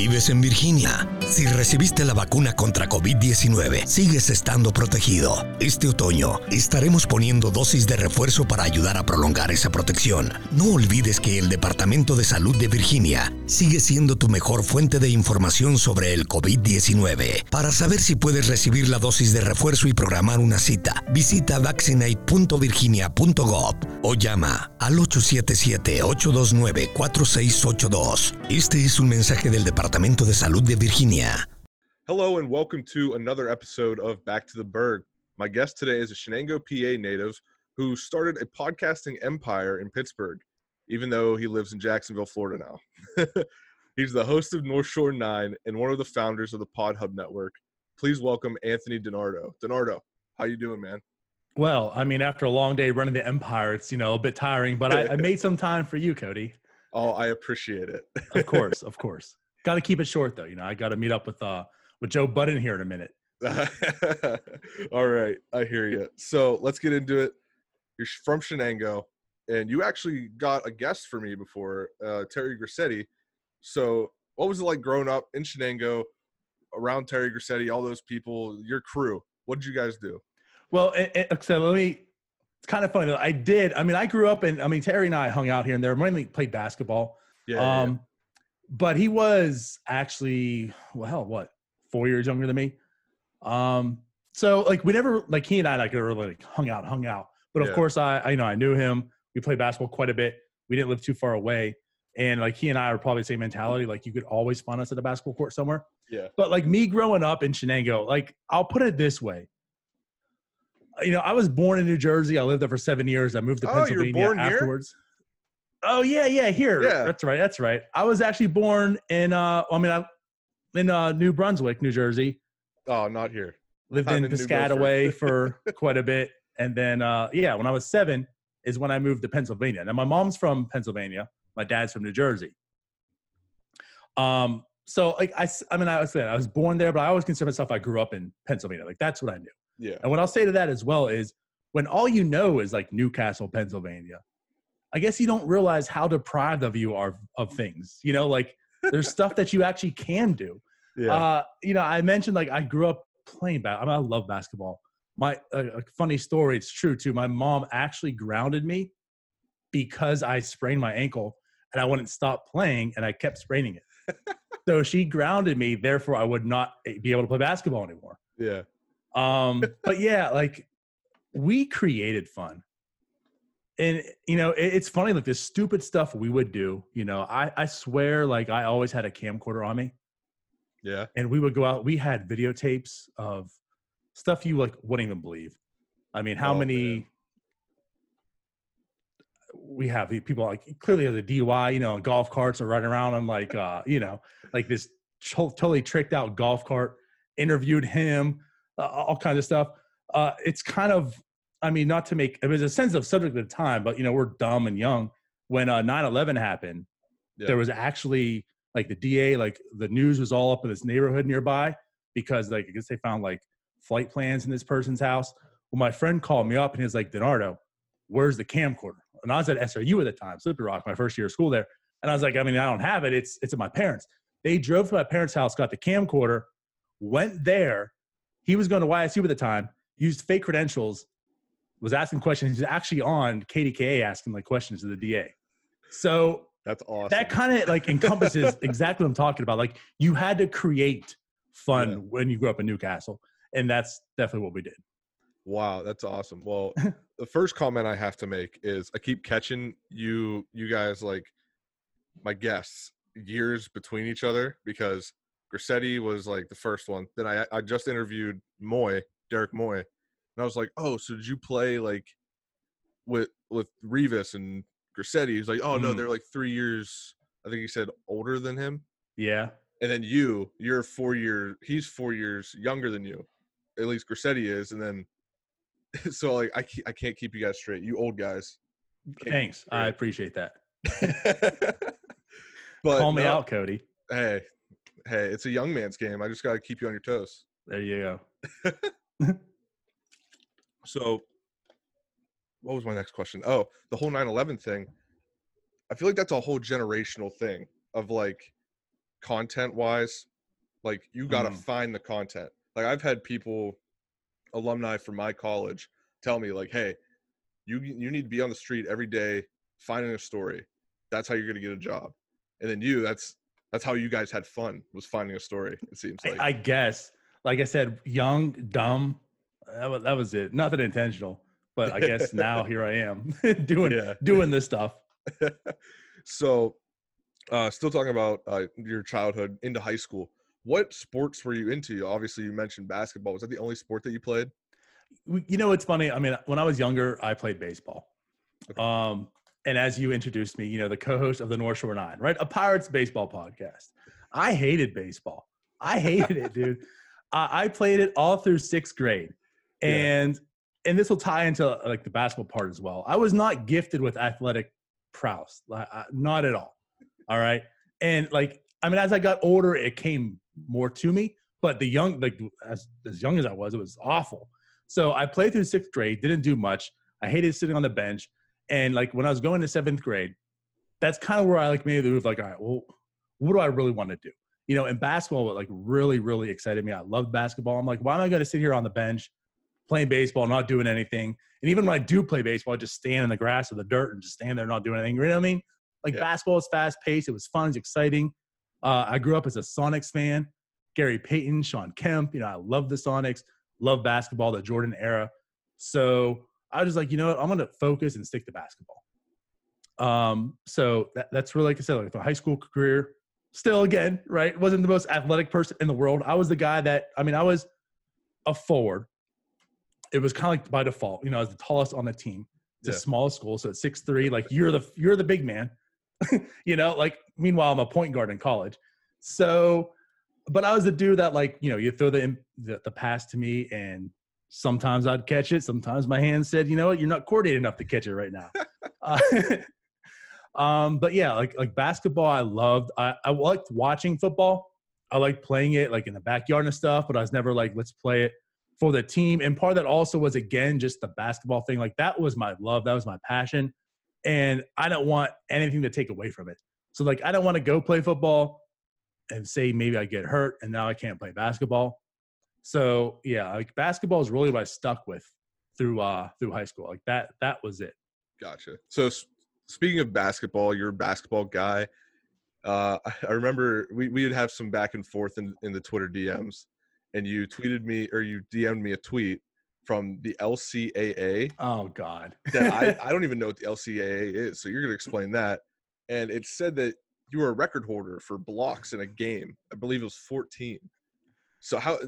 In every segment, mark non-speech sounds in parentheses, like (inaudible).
Vives en Virginia. Si recibiste la vacuna contra COVID-19, sigues estando protegido. Este otoño estaremos poniendo dosis de refuerzo para ayudar a prolongar esa protección. No olvides que el Departamento de Salud de Virginia sigue siendo tu mejor fuente de información sobre el COVID-19. Para saber si puedes recibir la dosis de refuerzo y programar una cita, visita vaccinate.virginia.gov o llama al 877-829-4682. Este es un mensaje del Departamento de Salud de Virginia. Hello and welcome to another episode of Back to the Berg. My guest today is a Shenango, PA native who started a podcasting empire in Pittsburgh, even though he lives in Jacksonville, Florida now. (laughs) He's the host of North Shore 9 and one of the founders of the Pod Hub Network. Please welcome Anthony DiNardo. DiNardo, how you doing, man? Well, I mean, after a long day running the empire, it's you know a bit tiring, but I, I (laughs) made some time for you, Cody. Oh, I appreciate it. of course, (laughs) of course. Got to keep it short though. You know, I got to meet up with uh with Joe Budden here in a minute. (laughs) All right, I hear you. So let's get into it. You're from Shenango, and you actually got a guest for me before, uh, Terry Grissetti. So, what was it like growing up in Shenango, around Terry Grissetti, all those people, your crew? What did you guys do? Well, it, it, so let me. It's kind of funny. Though. I did. I mean, I grew up in. I mean, Terry and I hung out here and there. Mainly played basketball. Yeah. Um, yeah. But he was actually well, what four years younger than me. Um, so like we never like he and I like really like hung out, hung out. But of yeah. course, I, I you know I knew him. We played basketball quite a bit. We didn't live too far away, and like he and I are probably the same mentality. Like you could always find us at a basketball court somewhere. Yeah. But like me growing up in Shenango, like I'll put it this way. You know, I was born in New Jersey. I lived there for seven years. I moved to oh, Pennsylvania afterwards. Here? Oh yeah, yeah, here. Yeah. That's right. That's right. I was actually born in uh I mean I in uh New Brunswick, New Jersey. Oh, not here. Lived in, in Piscataway for (laughs) quite a bit. And then uh yeah, when I was seven is when I moved to Pennsylvania. Now my mom's from Pennsylvania, my dad's from New Jersey. Um so like I, I mean I was I was born there, but I always consider myself I grew up in Pennsylvania. Like that's what I knew. Yeah. And what I'll say to that as well is when all you know is like New Castle, Pennsylvania, I guess you don't realize how deprived of you are of things. You know, like there's (laughs) stuff that you actually can do. Yeah. Uh, you know, I mentioned like I grew up playing basketball. I, mean, I love basketball. My uh, a funny story. It's true too. My mom actually grounded me because I sprained my ankle and I wouldn't stop playing and I kept spraining it. (laughs) so she grounded me. Therefore, I would not be able to play basketball anymore. Yeah. Um, but yeah, like we created fun. And you know, it, it's funny, like this stupid stuff we would do. You know, I, I swear, like I always had a camcorder on me. Yeah. And we would go out, we had videotapes of stuff you like wouldn't even believe. I mean, how oh, many man. we have people like clearly the DUI, you know, golf carts are running around on like uh, you know, like this totally tricked out golf cart, interviewed him, uh, all kinds of stuff. Uh, it's kind of, I mean, not to make it was a sensitive subject at the time, but you know, we're dumb and young. When uh, 9/11 happened, yeah. there was actually like the DA, like the news was all up in this neighborhood nearby because like I guess they found like flight plans in this person's house. Well, my friend called me up and he's like, DiNardo, where's the camcorder? And I was at SRU at the time, Slippery Rock, my first year of school there. And I was like, I mean, I don't have it. It's it's at my parents. They drove to my parents' house, got the camcorder, went there, he was going to YSU at the time, used fake credentials, was asking questions. He's actually on KDKA asking like questions to the DA. So that's awesome. That kind of like encompasses (laughs) exactly what I'm talking about. Like you had to create fun yeah. when you grew up in New Castle, and that's definitely what we did. Wow, that's awesome. Well, (laughs) the first comment I have to make is I keep catching you, you guys like my guests years between each other because Grissetti was like the first one. Then I I just interviewed Moy, Derek Moy, and I was like, oh, so did you play like with with Revis and Grissetti? He's like, oh no, mm. they're like three years. I think he said older than him. Yeah. And then you, you're four years. He's four years younger than you. At least Grissetti is. And then, (laughs) so like I I can't keep you guys straight. You old guys. Thanks, I appreciate that. (laughs) but call me no, out, Cody. Hey, hey, it's a young man's game. I just got to keep you on your toes. There you go. (laughs) so, what was my next question? Oh, the whole 9/11 thing. I feel like that's a whole generational thing of like content wise, like you got to Mm. find the content. Like I've had people, alumni from my college, tell me like, "Hey, you you need to be on the street every day finding a story. That's how you're gonna get a job." And then you, that's that's how you guys had fun was finding a story. It seems like I guess, like I said, young, dumb. That was, that was it. Nothing intentional. But I guess (laughs) now here I am (laughs) doing Yeah. doing this stuff. (laughs) so uh still talking about uh, your childhood into high school what sports were you into obviously you mentioned basketball was that the only sport that you played You know, it's funny. I mean, when I was younger, I played baseball. Okay. Um, and as you introduced me, you know, the co-host of the North Shore Nine, right? A Pirates baseball podcast. I hated baseball. I hated it, dude. I, I played it all through sixth grade, Yeah. and and this will tie into like the basketball part as well. I was not gifted with athletic prowess, like, uh, not at all. All right, and like I mean, as I got older, it came more to me. But the young, like as as young as I was, it was awful. So I played through sixth grade, didn't do much. I hated sitting on the bench. And like when I was going to seventh grade, that's kind of where I like made the move like, all right, well, what do I really want to do? You know, and basketball like really, really excited me. I loved basketball. I'm like, why am I going to sit here on the bench playing baseball, not doing anything? And even when I do play baseball, I just stand in the grass or the dirt and just stand there not doing anything. You know what I mean? Like Yeah. basketball is fast paced. It was fun. It's exciting. Uh, I grew up as a Sonics fan. Gary Payton, Shawn Kemp. You know, I love the Sonics, love basketball, the Jordan era. So I was just like, you know what, I'm gonna focus and stick to basketball. Um, so that, that's really like I said, like the high school career. Still, again, right? Wasn't the most athletic person in the world. I was the guy that I mean, I was a forward. It was kind of like by default, you know, I was the tallest on the team. It's Yeah. a small school, so it's six three. Like you're the you're the big man, (laughs) you know. Like meanwhile, I'm a point guard in college. So, but I was the dude that like you know you throw the the, the pass to me, and sometimes I'd catch it. Sometimes my hand said, you know what, you're not coordinated enough to catch it right now. (laughs) uh, (laughs) um, but yeah, like like basketball, I loved. I I liked watching football. I liked playing it like in the backyard and stuff, but I was never like, let's play it for the team. And part of that also was again just the basketball thing. Like that was my love, that was my passion, and I don't want anything to take away from it. So like I don't want to go play football and say maybe I get hurt and now I can't play basketball. So yeah, like basketball is really what I stuck with through uh through high school. Like that that was it. gotcha so speaking of basketball you're a basketball guy uh (laughs) i remember we, we would have some back and forth in, in the twitter dms and you tweeted me or you dm'd me a tweet from the lcaa Oh God. that I, (laughs) I don't even know what the LCAA is. So you're going to explain that. And it said that you were a record holder for blocks in a game. I believe it was 14. So how?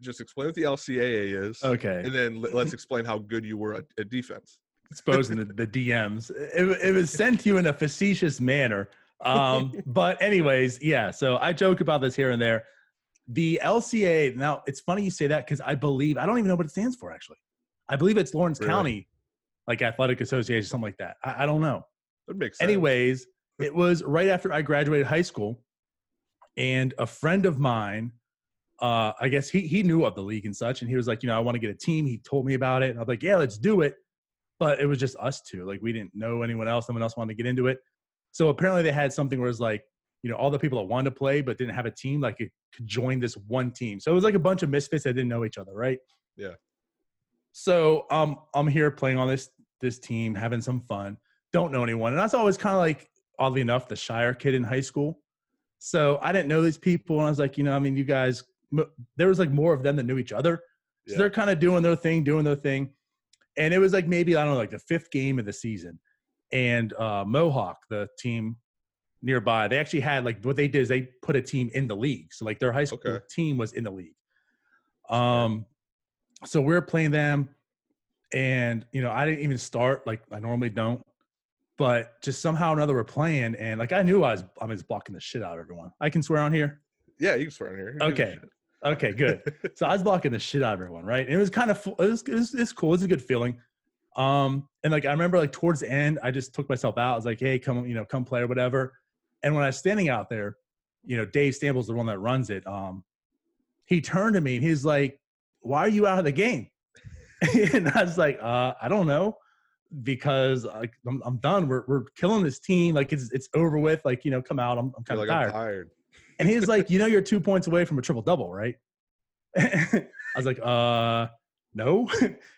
Just explain what the LCAA is, okay. and then let- let's explain how good you were at, at defense. exposing the, the DMs. It, it was sent to you in a facetious manner. Um, (laughs) but anyways, yeah. So I joke about this here and there. The LCA. Now it's funny you say that because I believe I don't even know what it stands for. Actually, I believe it's Lawrence Really? County, like athletic association, something like that. I, I don't know. That makes sense. Anyways, (laughs) it was right after I graduated high school, and a friend of mine, uh, I guess he he knew of the league and such, and he was like, you know, I want to get a team. He told me about it, and I was like, yeah, let's do it. But it was just us two. Like we didn't know anyone else. Someone else wanted to get into it. So apparently they had something where it's like, you know, all the people that wanted to play but didn't have a team, like it could join this one team. So it was like a bunch of misfits that didn't know each other, right? Yeah. So um, I'm here playing on this this team, having some fun. Don't know anyone, and that's always kind of like oddly enough the Shire kid in high school. So I didn't know these people, and I was like, you know, I mean, you guys, there was like more of them that knew each other. So Yeah. they're kind of doing their thing, doing their thing, and it was like maybe I don't know, like the fifth game of the season, and uh, Mohawk, the team nearby, they actually had like what they did is they put a team in the league, so like their high school Okay. team was in the league. Um, so we're playing them, and you know I didn't even start like I normally don't, but just somehow or another we're playing, and like I knew I was I was blocking the shit out of everyone. I can swear on here. Yeah, you can swear on here. Gives Okay. Okay, good. (laughs) so I was blocking the shit out of everyone, right? And it was kind of it was, it was it's cool. It's a good feeling. Um, and like I remember like towards the end, I just took myself out. I was like, hey, come you know, come play or whatever. And when I was standing out there, you know, Dave Stample's the one that runs it. Um, he turned to me and he's like, "Why are you out of the game?" (laughs) and I was like, uh, "I don't know." Because like I'm, I'm done. We're we're killing this team. Like it's it's over with. Like you know, come out. I'm I'm kind of like, tired. tired. And he's like, (laughs) you know, you're two points away from a triple double, right? (laughs) I was like, uh, no.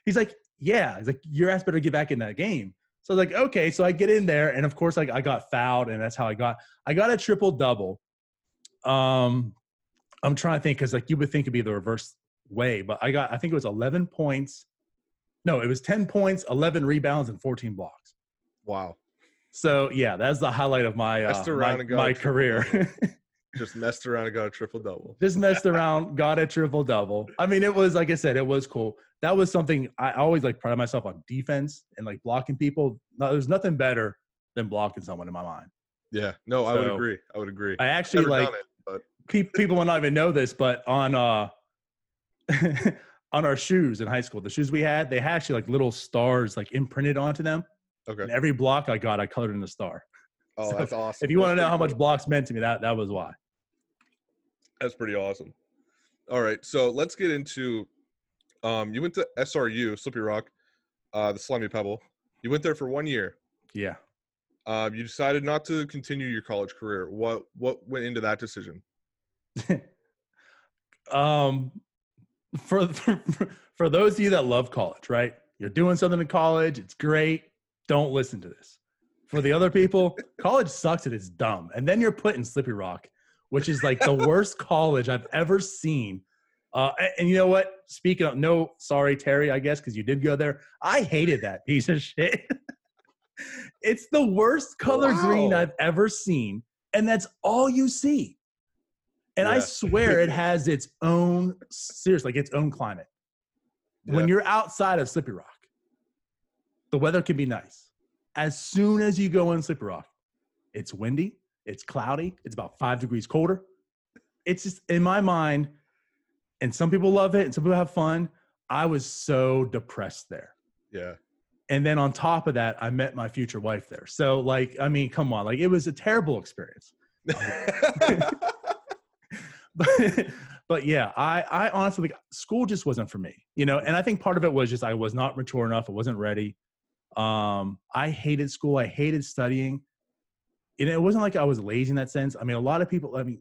he's like, yeah. He's like, your ass better get back in that game. So I was like, okay. So I get in there, and of course, like I got fouled, and that's how I got I got a triple double. Um, I'm trying to think because like you would think it'd be the reverse way, but I got I think it was 11 points. No, it was 10 points, 11 rebounds, and 14 blocks. Wow. So yeah, that's the highlight of my uh, my, my career. (laughs) Just messed around and got a triple double. Just messed around, got a triple double. I mean, it was like I said, it was cool. That was something I always like pride myself on defense and like blocking people. No, there's nothing better than blocking someone in my mind. Yeah. No, I would agree. I would agree. I actually Never like it, but people will not even know this, but on uh (laughs) on our shoes in high school, the shoes we had, they had actually like little stars like imprinted onto them. okay. And every block I got, I colored in a star. Oh, (laughs) so that's awesome. If you want to know how much blocks meant to me, that that was why. That's pretty awesome. All right, so let's get into. Um, you went to SRU, Slippy Rock, uh, the Slimy Pebble. You went there for one year. Yeah. Uh, you decided not to continue your college career. What what went into that decision? (laughs) um for, (laughs) for for those of you that love college, right? You're doing something in college, it's great. Don't listen to this. For the other people, (laughs) college sucks and it's dumb. And then you're put in Slippy Rock, which is like the worst college I've ever seen. Uh, a- and you know what? Speaking of, no, sorry, Terry, I guess, because you did go there. I hated that piece of shit. (laughs) it's the worst color green I've ever seen. And that's all you see. And I swear it has its own, seriously, like its own climate. When you're outside of Slippy Rock, the weather can be nice. As soon as you go in Slippy Rock, it's windy, it's cloudy, it's about five degrees colder. It's just in my mind, and some people love it and some people have fun. I was so depressed there. Yeah. And then on top of that, I met my future wife there. So, like, I mean, come on, like, it was a terrible experience. but, (laughs) but yeah, I, I honestly like school just wasn't for me, you know. And I think part of it was just I was not mature enough. I wasn't ready. Um, I hated school. I hated studying. And it wasn't like I was lazy in that sense. I mean, a lot of people. I mean,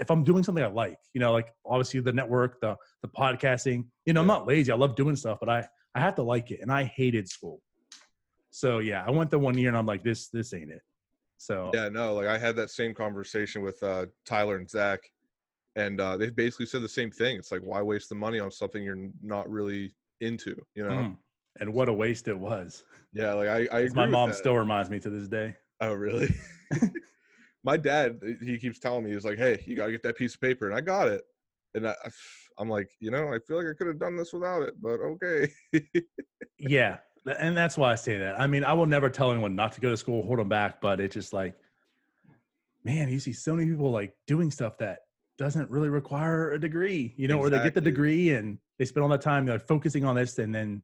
if I'm doing something I like, you know, like obviously the network, the the podcasting, you know, I'm not lazy. I love doing stuff, but I I have to like it, and I hated school. So yeah, I went the one year, and I'm like, this this ain't it. So yeah, no, like I had that same conversation with uh, Tyler and Zach, and uh, they basically said the same thing. It's like, why waste the money on something you're not really into? You know? mm. and what a waste it was. Yeah, like I, I agree my mom that. still reminds me to this day. Oh, really? (laughs) My dad, he keeps telling me, he's like, "Hey, you gotta get that piece of paper," and I got it, and I, I'm like, you know, I feel like I could have done this without it, but okay. Yeah, and that's why I say that. I mean, I will never tell anyone not to go to school, hold them back, but it's just like, man, you see so many people like doing stuff that doesn't really require a degree, you know, or they get the degree and they spend all that time like focusing on this, and then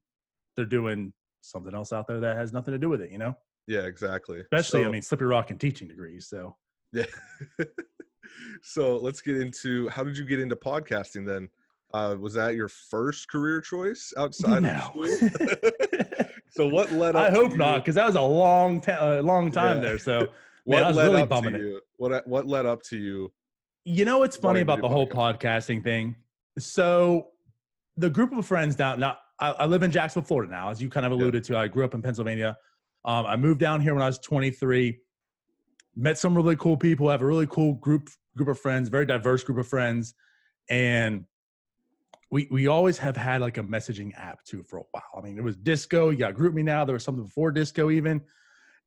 they're doing something else out there that has nothing to do with it, you know. Yeah, exactly. Especially, I mean, Slippery Rock and teaching degrees. So Yeah. (laughs) so let's get into how did you get into podcasting then? Uh, was that your first career choice outside no. of school? (laughs) so what led up? I hope not, because that was a long, ta- uh, long time Yeah. there. So (laughs) What was led really up to it. you? What what led up to you? You know what's funny about the whole podcasting. thing? So the group of friends down now, I, I live in Jacksonville, Florida now, as you kind of Yeah. alluded to. I grew up in Pennsylvania. Um, I moved down here when I was 23. Met some really cool people. Have a really cool group group of friends, very diverse group of friends, and we we always have had like a messaging app too for a while. I mean, it was Disco. You got GroupMe now. There was something before Disco even,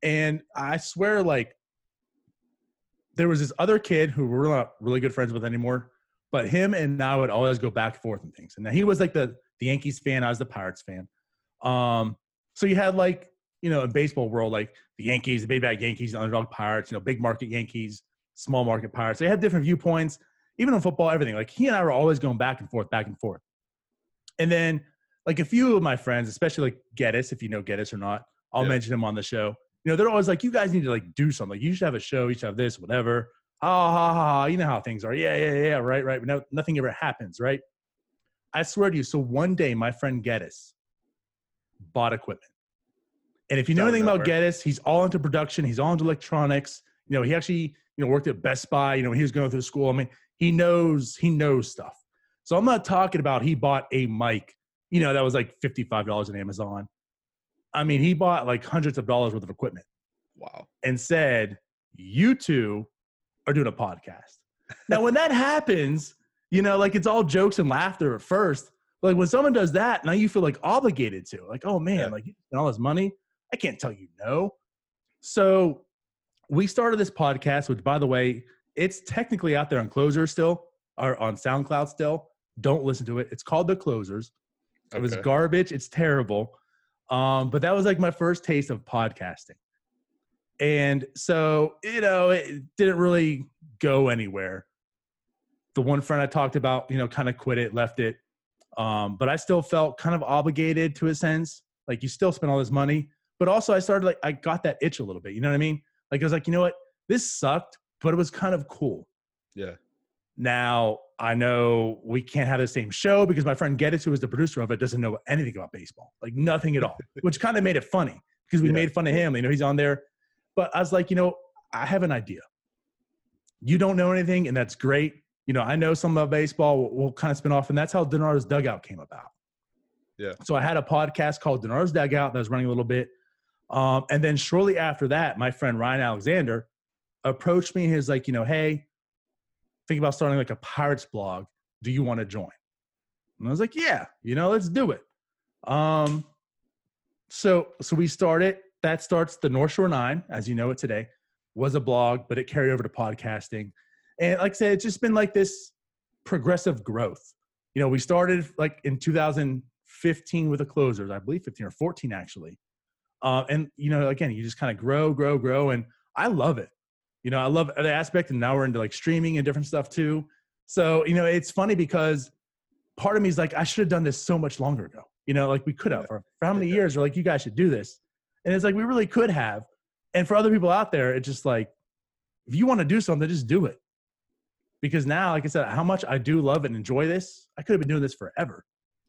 and I swear like there was this other kid who we're not really good friends with anymore, but him and I would always go back and forth and things. And he was like the the Yankees fan, I was the Pirates fan. Um, so you had like you know in baseball world like the Yankees, the big bad Yankees, the underdog Pirates, you know big market Yankees, small market Pirates. They had different viewpoints, even in football, everything. Like he and I were always going back and forth, back and forth. And then like a few of my friends, especially like Geddes, if you know Geddes or not, I'll Yeah. mention him on the show you know, they're always like, you guys need to like do something. Like, you should have a show. You should have this, whatever. Ha ha ha. ha. You know how things are. Yeah, yeah, yeah. Right, right. But no, nothing ever happens, right? I swear to you. So one day, my friend Geddes bought equipment. And if you know anything about. Geddes, he's all into production. He's all into electronics. You know, he actually you know, worked at Best Buy. You know, he was going through school. I mean, he knows he knows stuff. So I'm not talking about he bought a mic, you know, that was like $55 on Amazon. I mean, he bought like hundreds of dollars worth of equipment Wow. and said, You two are doing a podcast. (laughs) now, when that happens, you know, like it's all jokes and laughter at first. But like when someone does that, now you feel like obligated to, like, oh man, Yeah. like you spent all this money. I can't tell you no. So we started this podcast, which by the way, it's technically out there on Closer still, or on SoundCloud still. Don't listen to it. It's called The Closers. It was garbage. It's terrible. Um, but that was like my first taste of podcasting. And so, you know, it didn't really go anywhere. The one friend I talked about, you know, kind of quit it, left it. Um, but I still felt kind of obligated to a sense. Like you still spend all this money. But also I started like I got that itch a little bit. You know what I mean? Like I was like, you know what? This sucked, but it was kind of cool. Yeah. Now I know we can't have the same show because my friend Geddes, who was the producer of it, doesn't know anything about baseball, like nothing at all, (laughs) which kind of made it funny because we Yeah. made fun of him. You know, he's on there, but I was like, you know, I have an idea. You don't know anything, and that's great. You know, I know some about baseball. We'll, we'll kind of spin off, and that's how Denar's Dugout came about. Yeah. So I had a podcast called Denar's Dugout that was running a little bit, um, and then shortly after that, my friend Ryan Alexander approached me. and He's like, you know, hey, think about starting like a pirates blog. Do you want to join? And I was like, yeah, you know, let's do it. Um, so so we started. That starts the North Shore Nine, as you know it today, was a blog, but it carried over to podcasting. And like I said, it's just been like this progressive growth. You know, we started like in 2015 with the closers, I believe 15 or 14 actually. Uh, and you know, again, you just kind of grow, grow, grow, and I love it. You know, I love the aspect, and now we're into like streaming and different stuff too. So you know, it's funny because part of me is like, I should have done this so much longer ago. You know, like we could have. For, for how many Yeah. years? We're like, you guys should do this, and it's like we really could have. And for other people out there, it's just like, if you want to do something, just do it. Because now, like I said, how much I do love and enjoy this, I could have been doing this forever.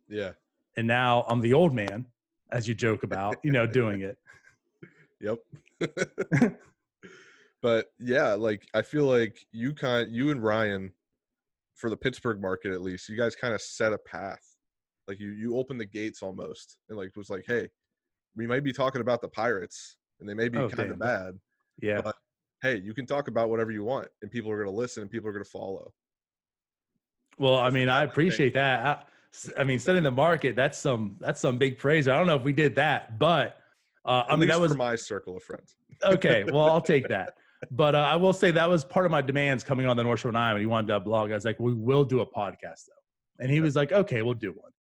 Yeah. And now I'm the old man, as you joke about, you know, doing it. (laughs) Yep. (laughs) but yeah, like I feel like you kind you and Ryan for the Pittsburgh market at least, you guys kind of set a path. Like you you opened the gates almost and like was like, "Hey, we might be talking about the Pirates and they may be Oh, kind of bad. Yeah. But hey, you can talk about whatever you want and people are going to listen and people are going to follow." Well, I mean, I That's the thing. appreciate that. I, mean, setting the market, that's some that's some big praise. I don't know if we did that, but uh, I mean, that was for my circle of friends. okay. Well, I'll take that. (laughs) But uh, I will say that was part of my demands coming on the North Shore Nine when he wanted to blog. I was like, we will do a podcast though, and he was like, okay, we'll do one.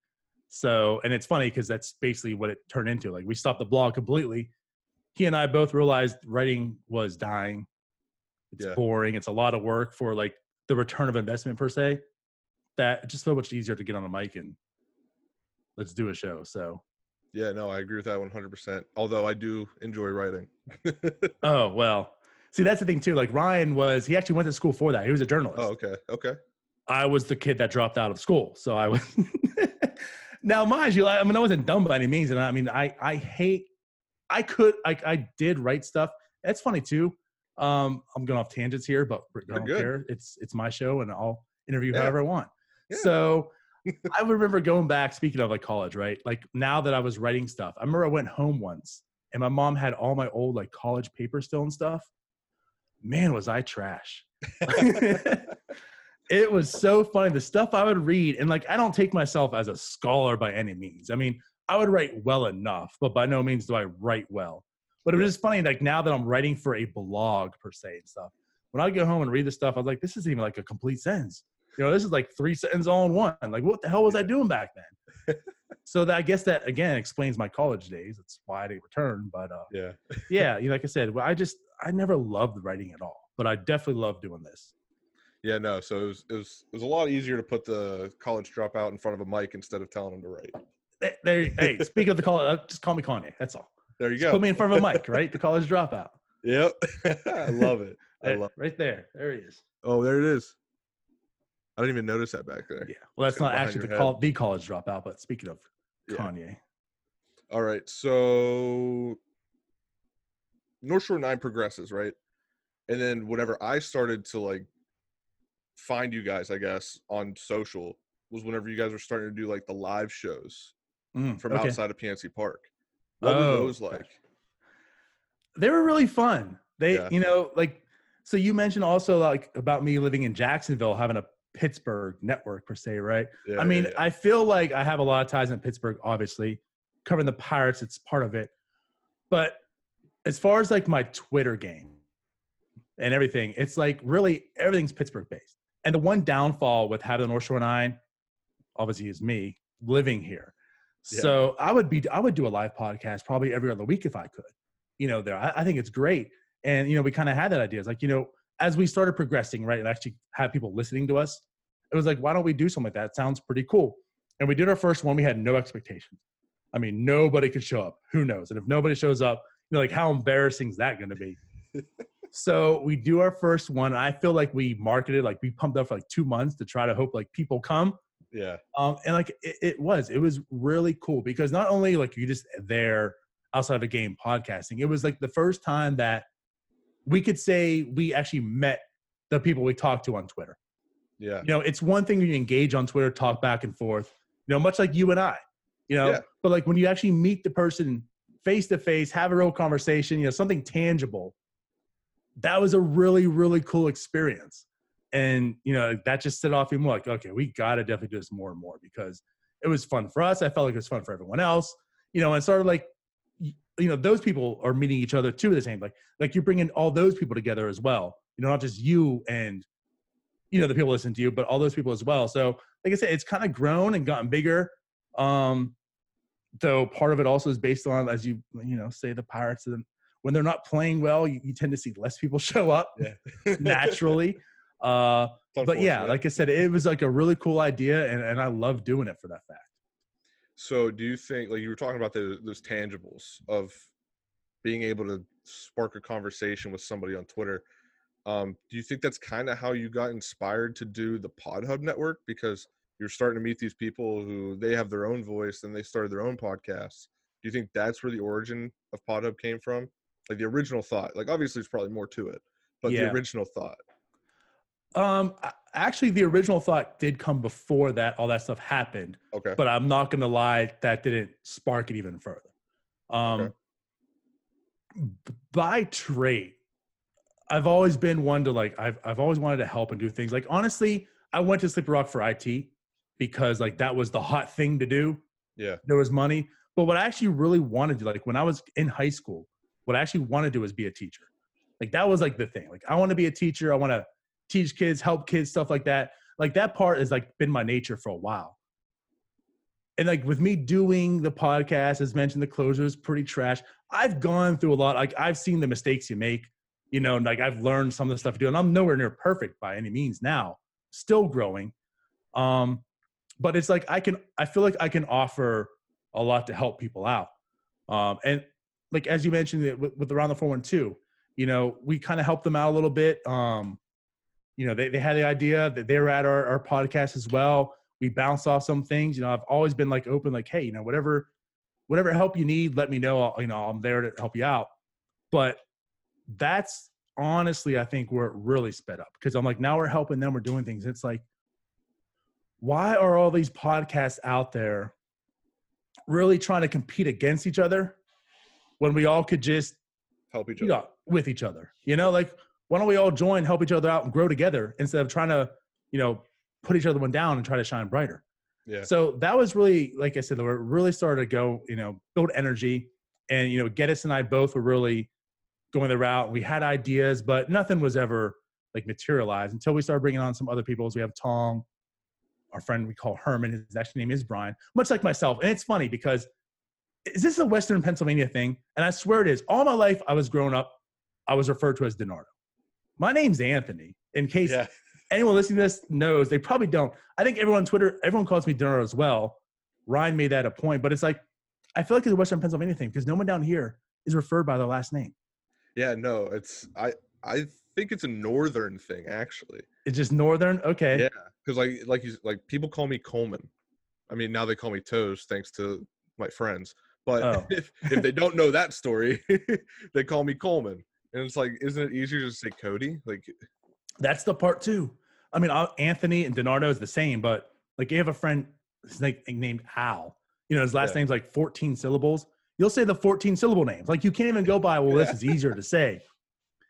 So, and it's funny because that's basically what it turned into. Like, we stopped the blog completely. He and I both realized writing was dying. It's Yeah. boring. It's a lot of work for like the return of investment per se. That just felt much easier to get on a mic and let's do a show. So, Yeah, no, I agree with that 100%. Although I do enjoy writing. (laughs) oh well. See, that's the thing too. Like Ryan was, he actually went to school for that. He was a journalist. oh, okay. Okay. I was the kid that dropped out of school. So I was. (laughs) now, mind you, I mean, I wasn't dumb by any means, and I mean, I I hate. I could, I I did write stuff. That's funny too. Um, I'm going off tangents here, but I don't care. It's it's my show, and I'll interview Yeah. however I want. Yeah. So. I remember going back. Speaking of like college, right? Like now that I was writing stuff, I remember I went home once, and my mom had all my old like college papers still and stuff. Man, was I trash. (laughs) it was so funny the stuff i would read and like i don't take myself as a scholar by any means i mean i would write well enough but by no means do i write well but it was just funny like now that i'm writing for a blog per se and stuff when i go home and read the stuff i was like this isn't even like a complete sentence you know this is like three sentences all in one like what the hell was i doing back then (laughs) so that i guess that again explains my college days that's why i didn't return but uh Yeah. (laughs) yeah you know, like i said well i just i never loved writing at all but i definitely love doing this Yeah, no. So it was it was it was a lot easier to put the college dropout in front of a mic instead of telling him to write. There- There, hey, speak of the college, uh, just call me Kanye. That's all. There you Just go. put me in front of a mic, right? The college dropout. (laughs) Yep. I love it. I love. right there. There he is. Oh, there it is. I didn't even notice that back there. Yeah. Well, that's not actually the call, the college dropout, but speaking of Yeah. Kanye, All right. So North Shore Nine progresses, right? and then whenever I started to like find you guys, I guess on social was whenever you guys were starting to do like the live shows Mm, from okay. outside of PNC Park. What were Oh, those okay. like? they were really fun. They, Yeah. you know, like so you mentioned also like about me living in Jacksonville, having a Pittsburgh network per se, right? Yeah, I mean, yeah, yeah. I feel like I have a lot of ties in Pittsburgh, obviously. Covering the Pirates, it's part of it. But as far as like my Twitter game and everything, it's like really everything's Pittsburgh based. And the one downfall with having the North Shore Nine, obviously, is me living here. So I would be I would do a live podcast probably every other week if I could. You know, there I, I think it's great. And you know, we kind of had that idea. It's like, you know, as we started progressing, right, and actually have people listening to us, it was like, why don't we do something like that? It sounds pretty cool. And we did our first one. We had no expectations. I mean, nobody could show up. Who knows? And if nobody shows up, you know, like how embarrassing is that going to be? (laughs) so we do our first one. I feel like we marketed, like we pumped up for like two months to try to hope like people come. yeah, Um, and like it, it was, it was really cool because not only like you just there outside of a game podcasting, it was like the first time that we could say we actually met the people we talked to on Twitter. yeah, You know, it's one thing when you engage on Twitter, talk back and forth, you know, much like you and I, you know, Yeah. but like when you actually meet the person face to face, have a real conversation, you know, something tangible, that was a really, really cool experience. And, you know, that just set off even more like, okay, we got to definitely do this more and more because it was fun for us. I felt like it was fun for everyone else, you know, and started like, you know, those people are meeting each other too, the same, like, like you're bringing all those people together as well, you know, not just you and, you know, the people listen to you, but all those people as well. So, like I said, it's kind of grown and gotten bigger. Um, though part of it also is based on, as you, you know, say the Pirates, and when they're not playing well, you, you tend to see less people (laughs) show up yeah. (laughs) naturally. uh, but yeah, like I said, it was like a really cool idea, and, and I love doing it for that fact. So, do you think, like you were talking about those, those tangibles of being able to spark a conversation with somebody on Twitter? Um, do you think that's kind of how you got inspired to do the Pod Hub Network? Because you're starting to meet these people who they have their own voice and they started their own podcasts. Do you think that's where the origin of Pod Hub came from? Like the original thought. Like obviously, there's probably more to it, but Yeah. the original thought. Um, actually, the original thought did come before that all that stuff happened. Okay. but I'm not gonna lie, that didn't spark it even further. Um, Okay. b- by trade, I've always been one to like I've I've always wanted to help and do things. Like honestly, I went to Sleepy Rock for IT because like that was the hot thing to do. yeah. There was money, but what I actually really wanted to like when I was in high school, what I actually wanted to do was be a teacher. Like that was like the thing. Like I want to be a teacher. I want to teach kids, help kids, stuff like that. Like that part has like been my nature for a while. And like with me doing the podcast, as mentioned, the closer is pretty trash. I've gone through a lot. Like I've seen the mistakes you make, you know, and like I've learned some of the stuff you do. And I'm nowhere near perfect by any means now, still growing. Um, but it's like I can I feel like I can offer a lot to help people out. Um, and like as you mentioned it with, with around the 412, you know, we kind of help them out a little bit. Um, you know, they, they had the idea that they were at our, our podcast as well. We bounced off some things. You know, I've always been like open, like, hey, you know, whatever, whatever help you need, let me know. I'll, you know, I'm there to help you out. But that's honestly, I think where it really sped up because I'm like, now we're helping them, we're doing things. It's like, why are all these podcasts out there really trying to compete against each other when we all could just Help each you other. know, with each other. You know, like why don't we all join, help each other out, and grow together instead of trying to, you know, put each other one down and try to shine brighter. Yeah. So that was really, like I said, where it really started to go, you know, build energy, and you know, Geddes and I both were really going the route. We had ideas, but nothing was ever like materialized until we started bringing on some other people. So we have Tong, our friend we call Herman. His actual name is Brian, much like myself. And it's funny because is this a Western Pennsylvania thing? And I swear it is. All my life, I was growing up, I was referred to as Donardo. My name's Anthony. In case Yeah. anyone listening to this knows, they probably don't. I think everyone on Twitter, everyone calls me Donardo as well. Ryan made that a point, but it's like I feel like it's a Western Pennsylvania thing because no one down here is referred by their last name. Yeah. No, it's I. I think it's a northern thing actually. It's just Northern. Okay. Yeah, because like like you like people call me Coleman. I mean now they call me Toes thanks to my friends. But Oh. (laughs) if, if they don't know that story, (laughs) they call me Coleman. And it's like, isn't it easier to say Cody? Like, That's the part too. I mean, Anthony and Donardo is the same, but like you have a friend named Al. You know, his last Yeah. name's like 14 syllables. You'll say the 14 syllable names. Like you can't even go by, well, this is (laughs) easier to say.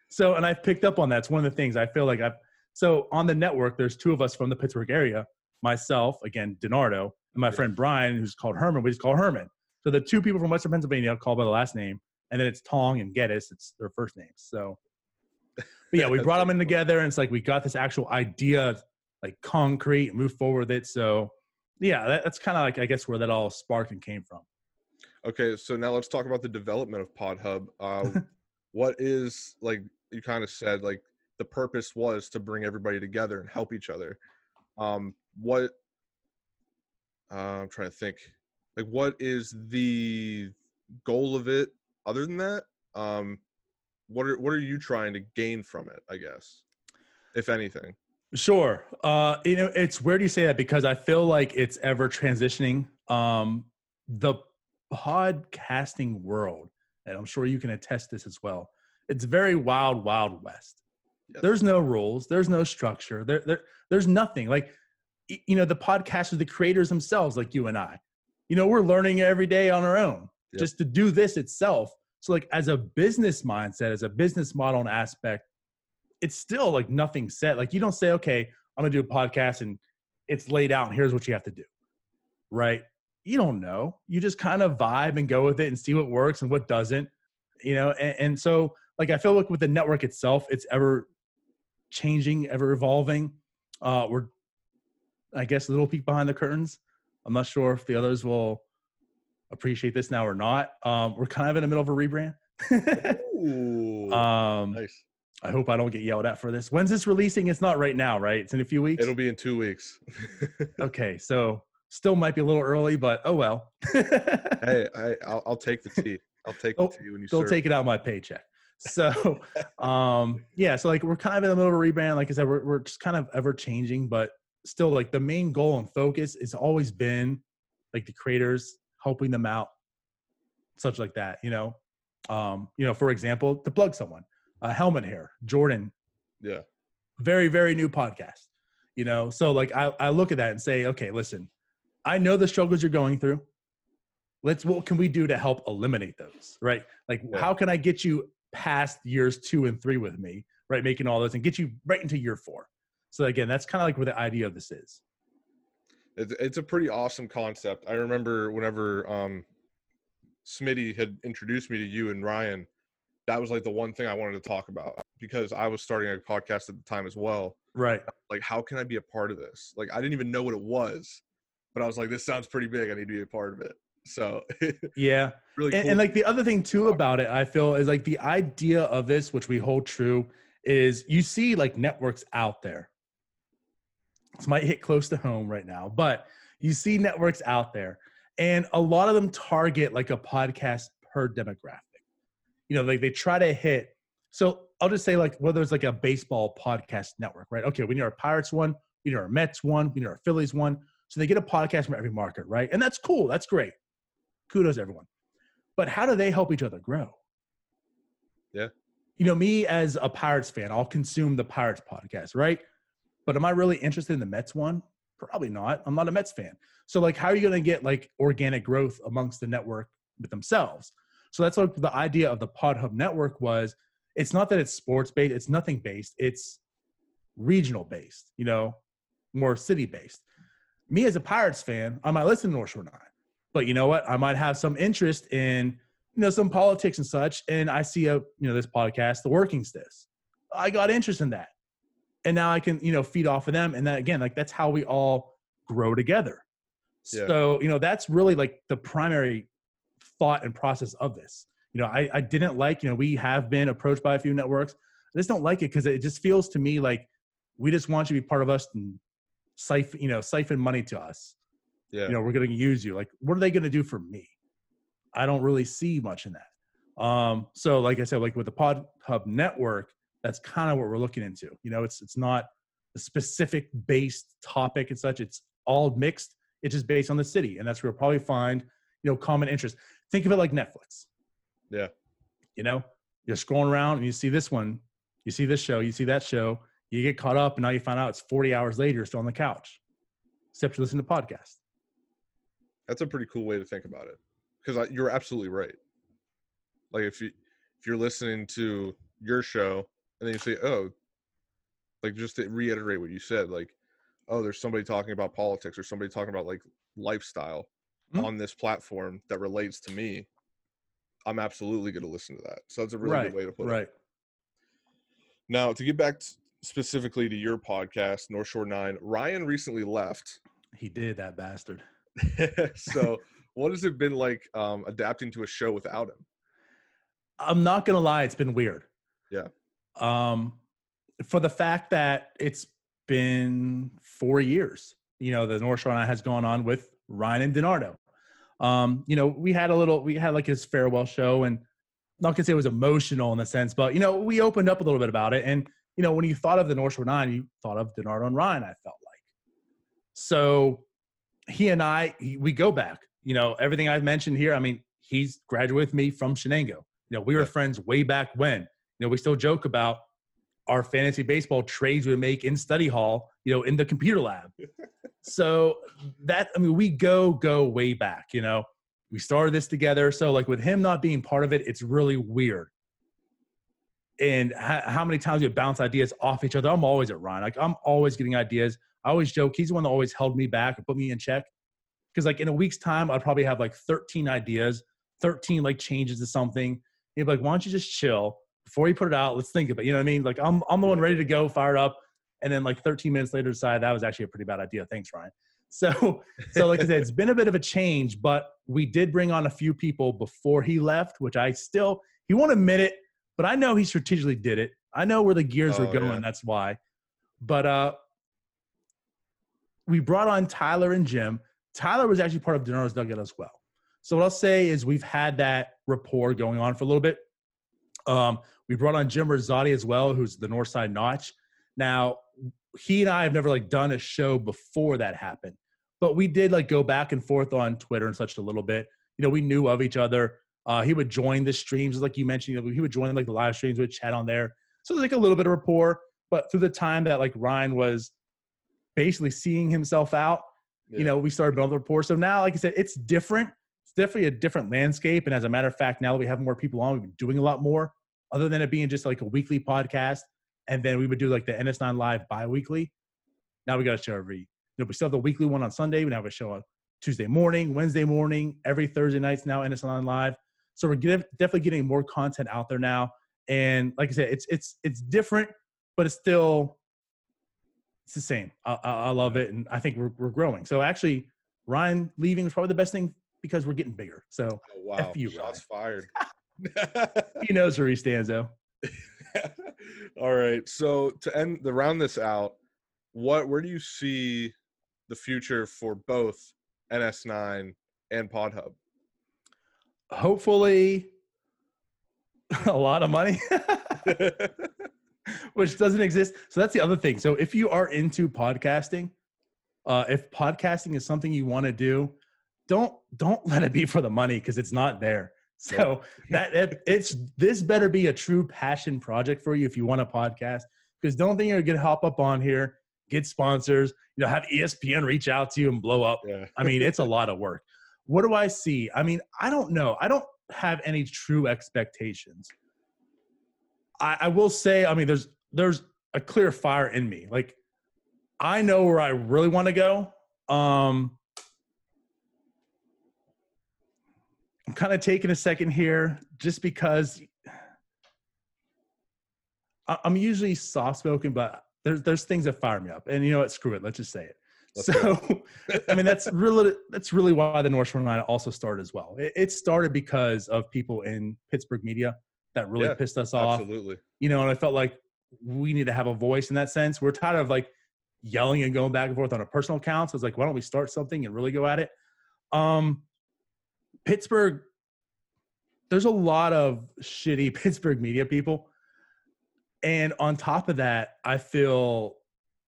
So, and I've picked up on that. It's one of the things I feel like I've, so on the network, there's two of us from the Pittsburgh area, myself, again, Donardo, and my Yeah. friend Brian, who's called Herman, we just call Herman. So the two people from Western Pennsylvania called by the last name, and then it's Tong and Geddes, it's their first names. So, (laughs) but yeah, we brought them in together, and it's like we got this actual idea, like concrete, and move forward with it. So, yeah, that, that's kind of like I guess where that all sparked and came from. okay, so now let's talk about the development of Pod Hub. Uh, (laughs) what is like you kind of said, like the purpose was to bring everybody together and help each other. Um, what uh, I'm trying to think, like what is the goal of it? Other than that, um, what are what are you trying to gain from it? I guess, if anything. Sure. Uh, you know, it's weird you say that because I feel like it's ever transitioning. Um, the podcasting world, and I'm sure you can attest this as well. It's very wild, wild west. Yes. There's no rules. There's no structure. There, there, there's nothing. Like, you know, the podcasters, the creators themselves, like you and I. You know, we're learning every day on our own Yep. just to do this itself. So, like, as a business mindset, as a business model and aspect, it's still like nothing set. Like you don't say, okay, I'm gonna do a podcast and it's laid out and here's what you have to do. Right? You don't know. You just kind of vibe and go with it and see what works and what doesn't. You know, and, and so like I feel like with the network itself, it's ever changing, ever evolving. Uh we're I guess a little peek behind the curtains. I'm not sure if the others will appreciate this now or not. Um, we're kind of in the middle of a rebrand. (laughs) Ooh, um, nice. I hope I don't get yelled at for this. When's this releasing? It's not right now, right? It's in a few weeks. It'll be in two weeks. (laughs) okay, so still might be a little early, but oh well. (laughs) hey, I, I'll, I'll take the tea. I'll take Oh, the tea when you Still serve. take it out of my paycheck. So, um, yeah, so like we're kind of in the middle of a rebrand. Like I said, we're we're just kind of ever changing, but still, like the main goal and focus has always been like the creators helping them out, such like that. You know, um, you know, for example, to plug someone, uh, Helmet Hair, Jordan Yeah. very very new podcast you know so like I, I look at that and say okay listen i know the struggles you're going through let's what can we do to help eliminate those right like Yeah. how can i get you past years two and three with me right making all those and get you right into year four so again that's kind of like where the idea of this is It's, it's a pretty awesome concept. I remember whenever um, Smitty had introduced me to you and Ryan, that was like the one thing I wanted to talk about because I was starting a podcast at the time as well. right Like, how can I be a part of this? Like, I didn't even know what it was, but I was like, this sounds pretty big. I need to be a part of it. So, (laughs) yeah really and, and like the other thing too about it i feel is like the idea of this which we hold true is you see like networks out there this might hit close to home right now but you see networks out there and a lot of them target like a podcast per demographic you know like they try to hit so i'll just say like whether it's like a baseball podcast network right okay we need our pirates one we need our mets one we need our phillies one so they get a podcast from every market right and that's cool that's great kudos everyone but how do they help each other grow? Yeah. You know, me as a Pirates fan, I'll consume the Pirates podcast, right? But am I really interested in the Mets one? Probably not. I'm not a Mets fan. So, like, how are you going to get like organic growth amongst the network with themselves? So that's like the idea of the Pod Hub network was. It's not that it's sports based. It's nothing based. It's regional based. You know, more city based. Me as a Pirates fan, I might listen to North Shore Nine but you know what i might have some interest in you know some politics and such and i see a you know this podcast the working stiffs i got interest in that and now i can you know feed off of them and that again like that's how we all grow together. Yeah. so you know that's really like the primary thought and process of this. You know I, I didn't like you know we have been approached by a few networks. I just don't like it because it just feels to me like we just want you to be part of us and siphon you know siphon money to us. Yeah. you know we're going to use you. Like what are they going to do for me? I don't really see much in that. Um so like i said like with the pod hub network that's kind of what we're looking into you know it's it's not a specific based topic and such it's all mixed it's just based on the city and that's where we'll probably find you know common interest think of it like netflix Yeah. you know You're scrolling around and you see this one, you see this show, you see that show, you get caught up, and now you find out it's 40 hours later, you're still on the couch, except you listen to podcasts. That's a pretty cool way to think about it, because you're absolutely right. Like if you if you're listening to your show and then you say, "Oh," like just to reiterate what you said, like, "Oh, there's somebody talking about politics or somebody talking about like lifestyle mm-hmm. on this platform that relates to me." I'm absolutely going to listen to that. So that's a really right, good way to put right. it. Right. Now, to get back specifically to your podcast, North Shore Nine, Ryan recently left. He did that bastard. (laughs) so, (laughs) what has it been like um, adapting to a show without him? I'm not gonna lie, it's been weird. Yeah. Um, for the fact that it's been four years, you know, the North Shore Nine has gone on with Ryan and DiNardo. Um, you know, we had a little, we had like his farewell show, and not gonna say it was emotional in the sense, but you know, we opened up a little bit about it, and you know, when you thought of the North Shore Nine, you thought of DiNardo and Ryan. I felt like so. He and I, he, we go back. You know, everything I've mentioned here. I mean, he's graduated with me from Shenango. You know, we were friends way back when. You know, we still joke about our fantasy baseball trades we make in study hall. You know, in the computer lab. (laughs) so that I mean, we go go way back. You know, we started this together. So like with him not being part of it, it's really weird and how many times we bounce ideas off each other. I'm always at Ryan. Like I'm always getting ideas. I always joke he's the one that always held me back and put me in check. Because like in a week's time, I'd probably have like 13 ideas, 13 like changes to something. He'd be like, "Why don't you just chill before you put it out? Let's think about." It. You know what I mean? Like I'm I'm the one ready to go, fired up, and then like 13 minutes later, decide that was actually a pretty bad idea. Thanks, Ryan. (laughs) So so like I said, it's been a bit of a change, but we did bring on a few people before he left, which I still he won't admit it but I know he strategically did it. I know where the gears oh, are going. Yeah. That's why. But uh, we brought on Tyler and Jim. Tyler was actually part of DiNardo's Nugget as well. So what I'll say is we've had that rapport going on for a little bit. Um, we brought on Jim Rosati as well, who's the Northside Notch. Now, he and I have never like done a show before that happened, but we did like go back and forth on Twitter and such a little bit. You know, we knew of each other. Uh, he would join the streams, like you mentioned. You know, he would join like the live streams, would chat on there. So there's like a little bit of rapport. But through the time that like Ryan was basically seeing himself out, yeah. you know, we started building rapport. So now, like I said, it's different. Definitely a different landscape. And as a matter of fact, now that we have more people on, we've been doing a lot more. Other than it being just like a weekly podcast, and then we would do like the NS9 Live bi-weekly. Now we got a show every. You know, we still have the weekly one on Sunday. We now have a show on Tuesday morning, Wednesday morning, every Thursday nights now NS9 Live. So we're definitely getting more content out there now. And like I said, it's it's it's different, but it's still it's the same. I, I, love it, and I think we're we're growing. So actually, Ryan leaving is probably the best thing because we're getting bigger. So oh, wow, F you, shots Ryan. fired. (laughs) (laughs) he knows where he stands, though. (laughs) All right. So to end the round this out, what where do you see the future for both NS9 and PodHub? hopefully a lot of money which doesn't exist so that's the other thing so if you are into podcasting uh, if podcasting is something you want to do don't don't let it be for the money because it's not there so that it, it's this better be a true passion project for you if you want a podcast because don't think you're gonna hop up on here get sponsors you know have espn reach out to you and blow up yeah. i mean it's a lot of work what do I see? I mean, I don't know. I don't have any true expectations. I, I will say, I mean, there's there's a clear fire in me. Like I know where I really want to go. Um kind of taking a second here just because I'm usually soft spoken, but there's there's things that fire me up. And you know what? Screw it. Let's just say it so, (laughs) I mean, that's really that's really why the North Shore Nine also started as well. It, it, started because of people in Pittsburgh media that really yeah, pissed us off. Absolutely. You know, and I felt like we need to have a voice in that sense. We're tired of like yelling and going back and forth on a personal account. So it's like, why don't we start something and really go at it? Um, Pittsburgh, there's a lot of shitty (laughs) Pittsburgh media people. And on top of that, I feel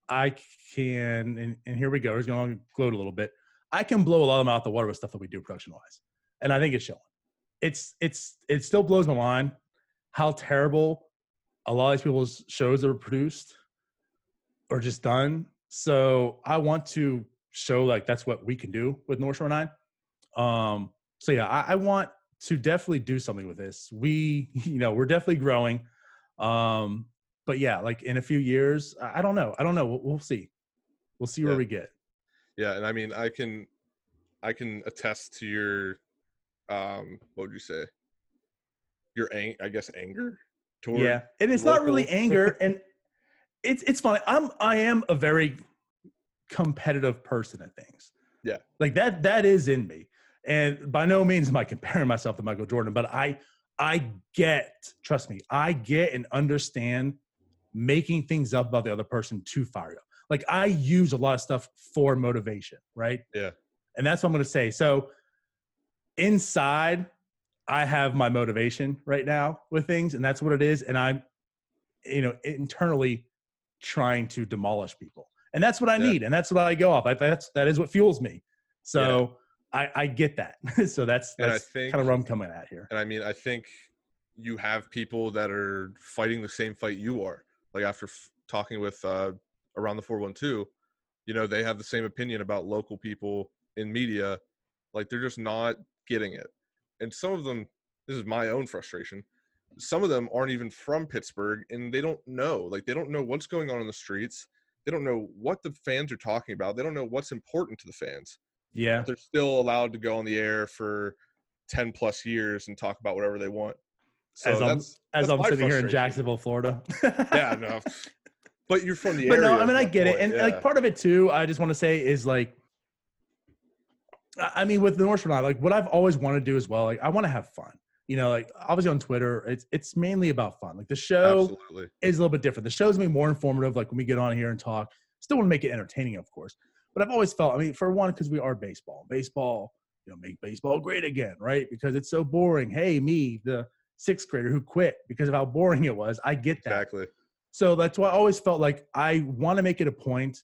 I can, and, and here we go. He's going to gloat a little bit. I can blow a lot of them out the water with stuff that we do production wise, and I think it's showing. It's it's it still blows my mind how terrible a lot of these people's shows are produced or just done. So I want to show like that's what we can do with North Shore Nine. Um, so yeah, I, I want to definitely do something with this. We, (laughs) you know, we're definitely growing. Um, but yeah, like in a few years, I don't know. I don't know. We'll, we'll see. We'll see where Yeah. we get. Yeah, and I mean, I can, I can attest to your, um, what would you say? Your ang, I guess, anger toward. yeah, and it's not really anger, (laughs) and it's it's funny. I'm I am a very competitive person at things. Yeah. like that that is in me, and by no means am I comparing myself to Michael Jordan, but I I get trust me, I get and understand making things up about the other person to fire you. Like I use a lot of stuff for motivation, right? Yeah. and that's what I'm to say. So inside I have my motivation right now with things, and that's what it is. And I'm, you know, internally trying to demolish people, and that's what I Yeah. need, and that's what I go off. I, that's that is what fuels me. So I, I get that. (laughs) so that's that's kind of where I'm coming at here. And I mean, I think you have people that are fighting the same fight you are. Like after f- talking with uh, around the four one two, you know, they have the same opinion about local people in media. Like they're just not getting it. And some of them, this is my own frustration. Some of them aren't even from Pittsburgh, and they don't know. Like they don't know what's going on in the streets. They don't know what the fans are talking about. They don't know what's important to the fans Yeah, they're still allowed to go on the air for 10 plus years and talk about whatever they want. So as I'm that's as that's I'm sitting here in. Jacksonville, Florida. (laughs) yeah, no. But you're from the but area. no, I mean, I get it, point, and yeah. like part of it too. I just want to say is like, I mean, with the North Nine, like what I've always wanted to do as well. Like, I want to have fun. You know, like obviously on Twitter, it's it's mainly about fun. Like the show Absolutely. is a little bit different. The show's gonna be more informative. Like when we get on here and talk, still want to make it entertaining, of course. But I've always felt, I mean, for one, because we are baseball. Baseball, you know, make baseball great again, right? Because it's so boring. Hey, me, the sixth grader who quit because of how boring it was. I get that. Exactly. So that's why I always felt like I want to make it a point.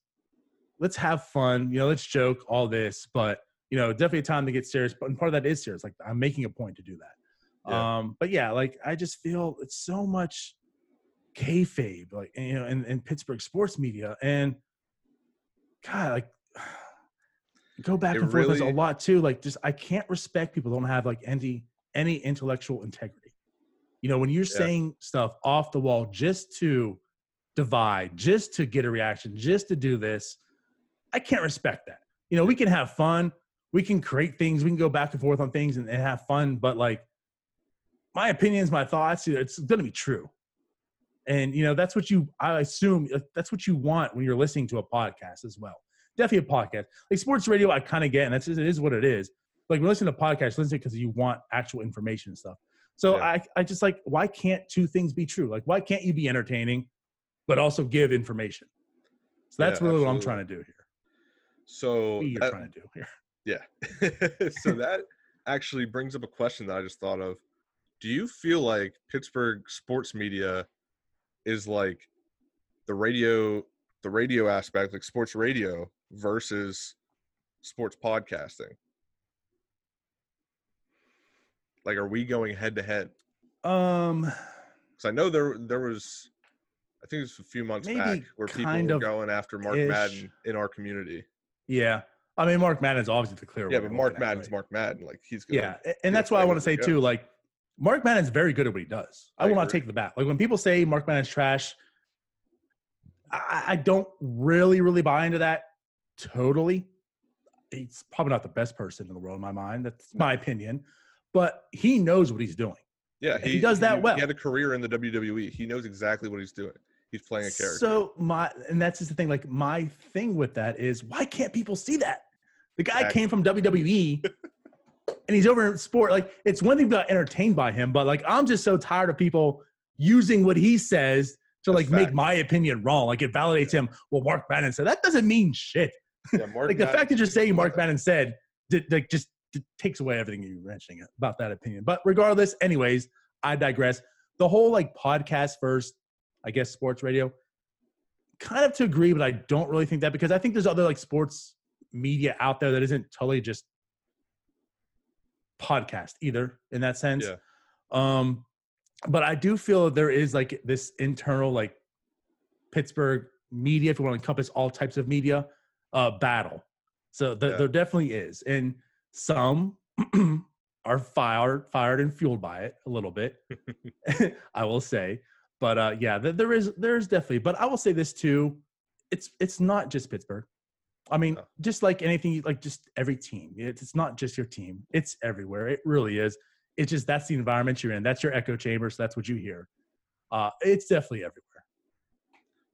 Let's have fun, you know, let's joke, all this, but you know, definitely a time to get serious. But part of that is serious. Like I'm making a point to do that. Yeah. Um, but yeah, like I just feel it's so much kayfabe, like you know, in, in Pittsburgh sports media, and God, like go back It and forth. There's a lot too. Like just I can't respect people who don't have like any any intellectual integrity. You know, when you're Yeah. saying stuff off the wall just to divide, just to get a reaction, just to do this, I can't respect that. You know, we can have fun, we can create things, we can go back and forth on things and, and have fun, but like my opinions, my thoughts, it's gonna be true. And you know, that's what you I assume that's what you want when you're listening to a podcast as well. Definitely a podcast. Like sports radio, I kind of get, and that's it is what it is. Like when you listen to podcasts, listen because you want actual information and stuff. So Yeah. I, I just like, why can't two things be true? Like, why can't you be entertaining, but also give information? So that's Yeah, really what I'm trying to do here. So What you're that- trying to do here. yeah. (laughs) so that actually brings up a question that I just thought of. Do you feel like Pittsburgh sports media is like the radio the radio aspect, like sports radio versus sports podcasting? Like are we going head to head? Um, Because I know there there was, I think it was a few months back where people were going after Mark ish. Madden in our community. yeah. I mean, Mark Madden's obviously the clear. Yeah, but Mark Madden's right? Mark Madden. Like he's gonna, Yeah, and that's why I want to say too. Like, Mark Madden's very good at what he does. I, I will not take the bat. Like when people say Mark Madden's trash, I, I don't really, really buy into that totally. He's probably not the best person in the world in my mind. That's my opinion, but he knows what he's doing. Yeah, He does that well. He had a career in the WWE. He knows exactly what he's doing. He's playing a character. So my and that's just the thing. Like my thing with that is why can't people see that? The guy Exactly. came from WWE (laughs) and he's over in sport. Like it's one thing to be entertained by him, but like I'm just so tired of people using what he says to That's like make my opinion wrong. Like it validates him. Well, Mark Bannon said that doesn't mean shit. Yeah, Mark Like the Madden- fact that you're saying Mark Bannon said d- like just takes away everything you're mentioning about that opinion. But regardless, anyways, I digress. The whole like podcast first, I guess sports radio, kind of to agree, but I don't really think that because I think there's other like sports media out there that isn't totally just podcast either in that sense. Yeah. Um, but I do feel there is like this internal like Pittsburgh media, if you want to encompass all types of media, uh, battle. So th- Yeah. there definitely is, and some (clears throat) are fired, fired and fueled by it a little bit. (laughs) (laughs) I will say, but uh, yeah, th- there is there is definitely. But I will say this too, it's it's not just Pittsburgh. I mean, No. just like anything, like just every team. It's, it's not just your team. It's everywhere. It really is. It's just that's the environment you're in. That's your echo chamber. So that's what you hear. Uh, it's definitely everywhere.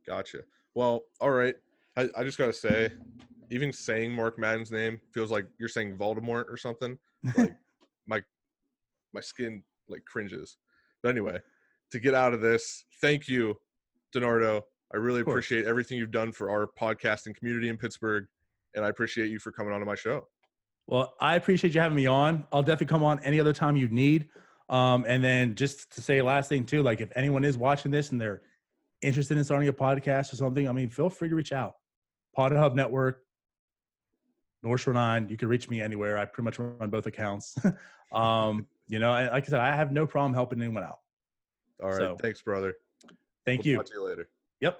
Gotcha. Well, all right. I, I just gotta say, even saying Mark Madden's name feels like you're saying Voldemort or something. Like (laughs) my my skin like cringes. But anyway, to get out of this, thank you, DiNardo. I really appreciate everything you've done for our podcasting community in Pittsburgh, and I appreciate you for coming on to my show. Well, I appreciate you having me on. I'll definitely come on any other time you need. Um, and then just to say last thing too, like if anyone is watching this and they're interested in starting a podcast or something, I mean, feel free to reach out. Pod Hub Network, North Shore Nine. You can reach me anywhere. I pretty much run both accounts. (laughs) um, you know, like I said, I have no problem helping anyone out. All right. So, Thanks, brother. Thank We'll you. Talk to you later. Yep.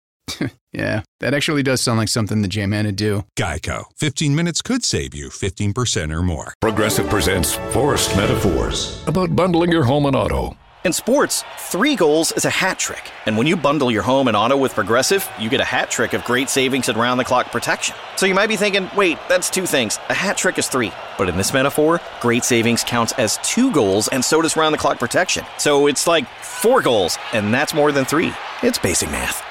(laughs) yeah, that actually does sound like something the J-Man would do. Geico. 15 minutes could save you 15% or more. Progressive presents Forced Metaphors about bundling your home and auto. In sports, three goals is a hat trick. And when you bundle your home and auto with Progressive, you get a hat trick of great savings and round the clock protection. So you might be thinking, wait, that's two things. A hat trick is three. But in this metaphor, great savings counts as two goals, and so does round the clock protection. So it's like four goals, and that's more than three. It's basic math.